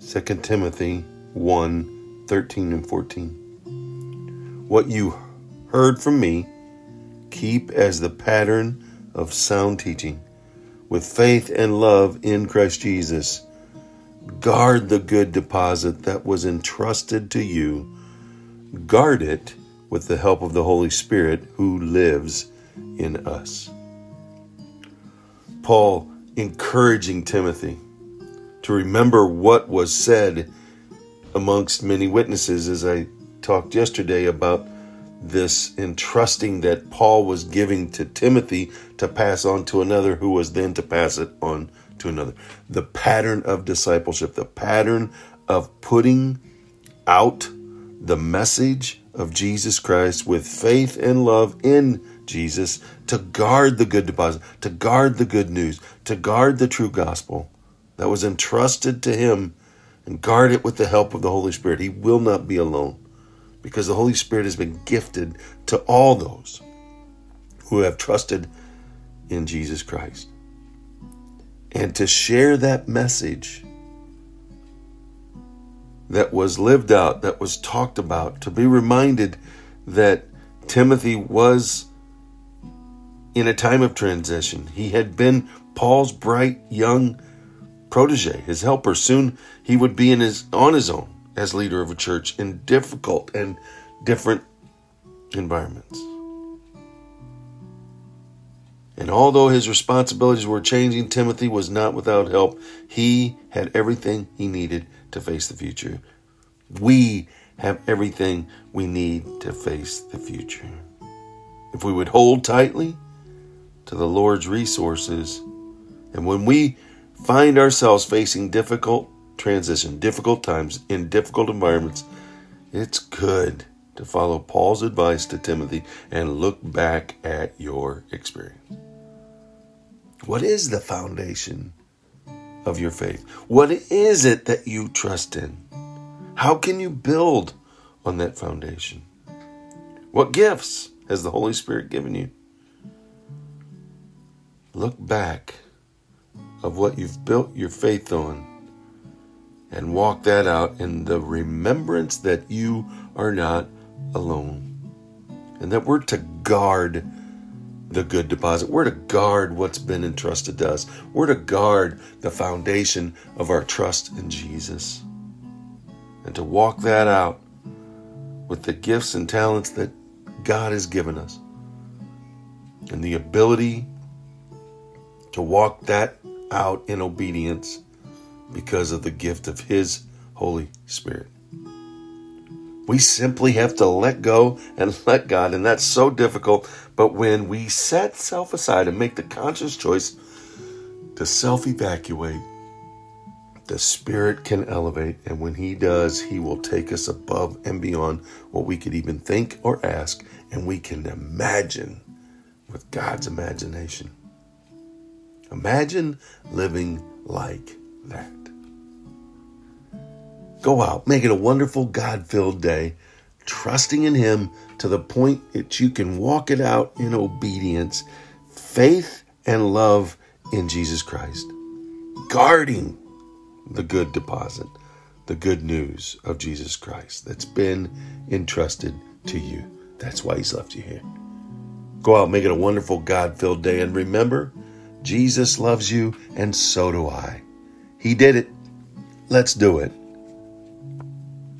2 Timothy 1 13 and 14. What you heard from me, keep as the pattern of sound teaching, with faith and love in Christ Jesus. Guard the good deposit that was entrusted to you. Guard it with the help of the Holy Spirit who lives in us. Paul encouraging Timothy to remember what was said amongst many witnesses, as I talked yesterday about this entrusting that Paul was giving to Timothy to pass on to another who was then to pass it on to another. The pattern of discipleship, the pattern of putting out the message of Jesus Christ with faith and love in Jesus to guard the good deposit, to guard the good news, to guard the true gospel that was entrusted to him and guard it with the help of the Holy Spirit. He will not be alone because the Holy Spirit has been gifted to all those who have trusted in Jesus Christ. And to share that message that was lived out, that was talked about, to be reminded that Timothy was in a time of transition. He had been Paul's bright young protege, his helper. Soon he would be in his on his own as leader of a church in difficult and different environments. And although his responsibilities were changing, Timothy was not without help. He had everything he needed to face the future. We have everything we need to face the future. If we would hold tightly to the Lord's resources, and when we find ourselves facing difficult transition, difficult times, in difficult environments, it's good to follow Paul's advice to Timothy and look back at your experience. What is the foundation of your faith? What is it that you trust in? How can you build on that foundation? What gifts has the Holy Spirit given you? Look back of what you've built your faith on and walk that out in the remembrance that you are not alone and that we're to guard the good deposit. We're to guard what's been entrusted to us. We're to guard the foundation of our trust in Jesus and to walk that out with the gifts and talents that God has given us and the ability to walk that out in obedience because of the gift of His Holy Spirit. We simply have to let go and let God, and that's so difficult. But when we set self aside and make the conscious choice to self evacuate, the Spirit can elevate. And when He does, He will take us above and beyond what we could even think or ask, and we can imagine with God's imagination. Imagine living like that. Go out, make it a wonderful, God filled day, trusting in Him to the point that you can walk it out in obedience, faith, and love in Jesus Christ, guarding the good deposit, the good news of Jesus Christ that's been entrusted to you. That's why He's left you here. Go out, make it a wonderful, God filled day, and remember, Jesus loves you, and so do I. He did it. Let's do it.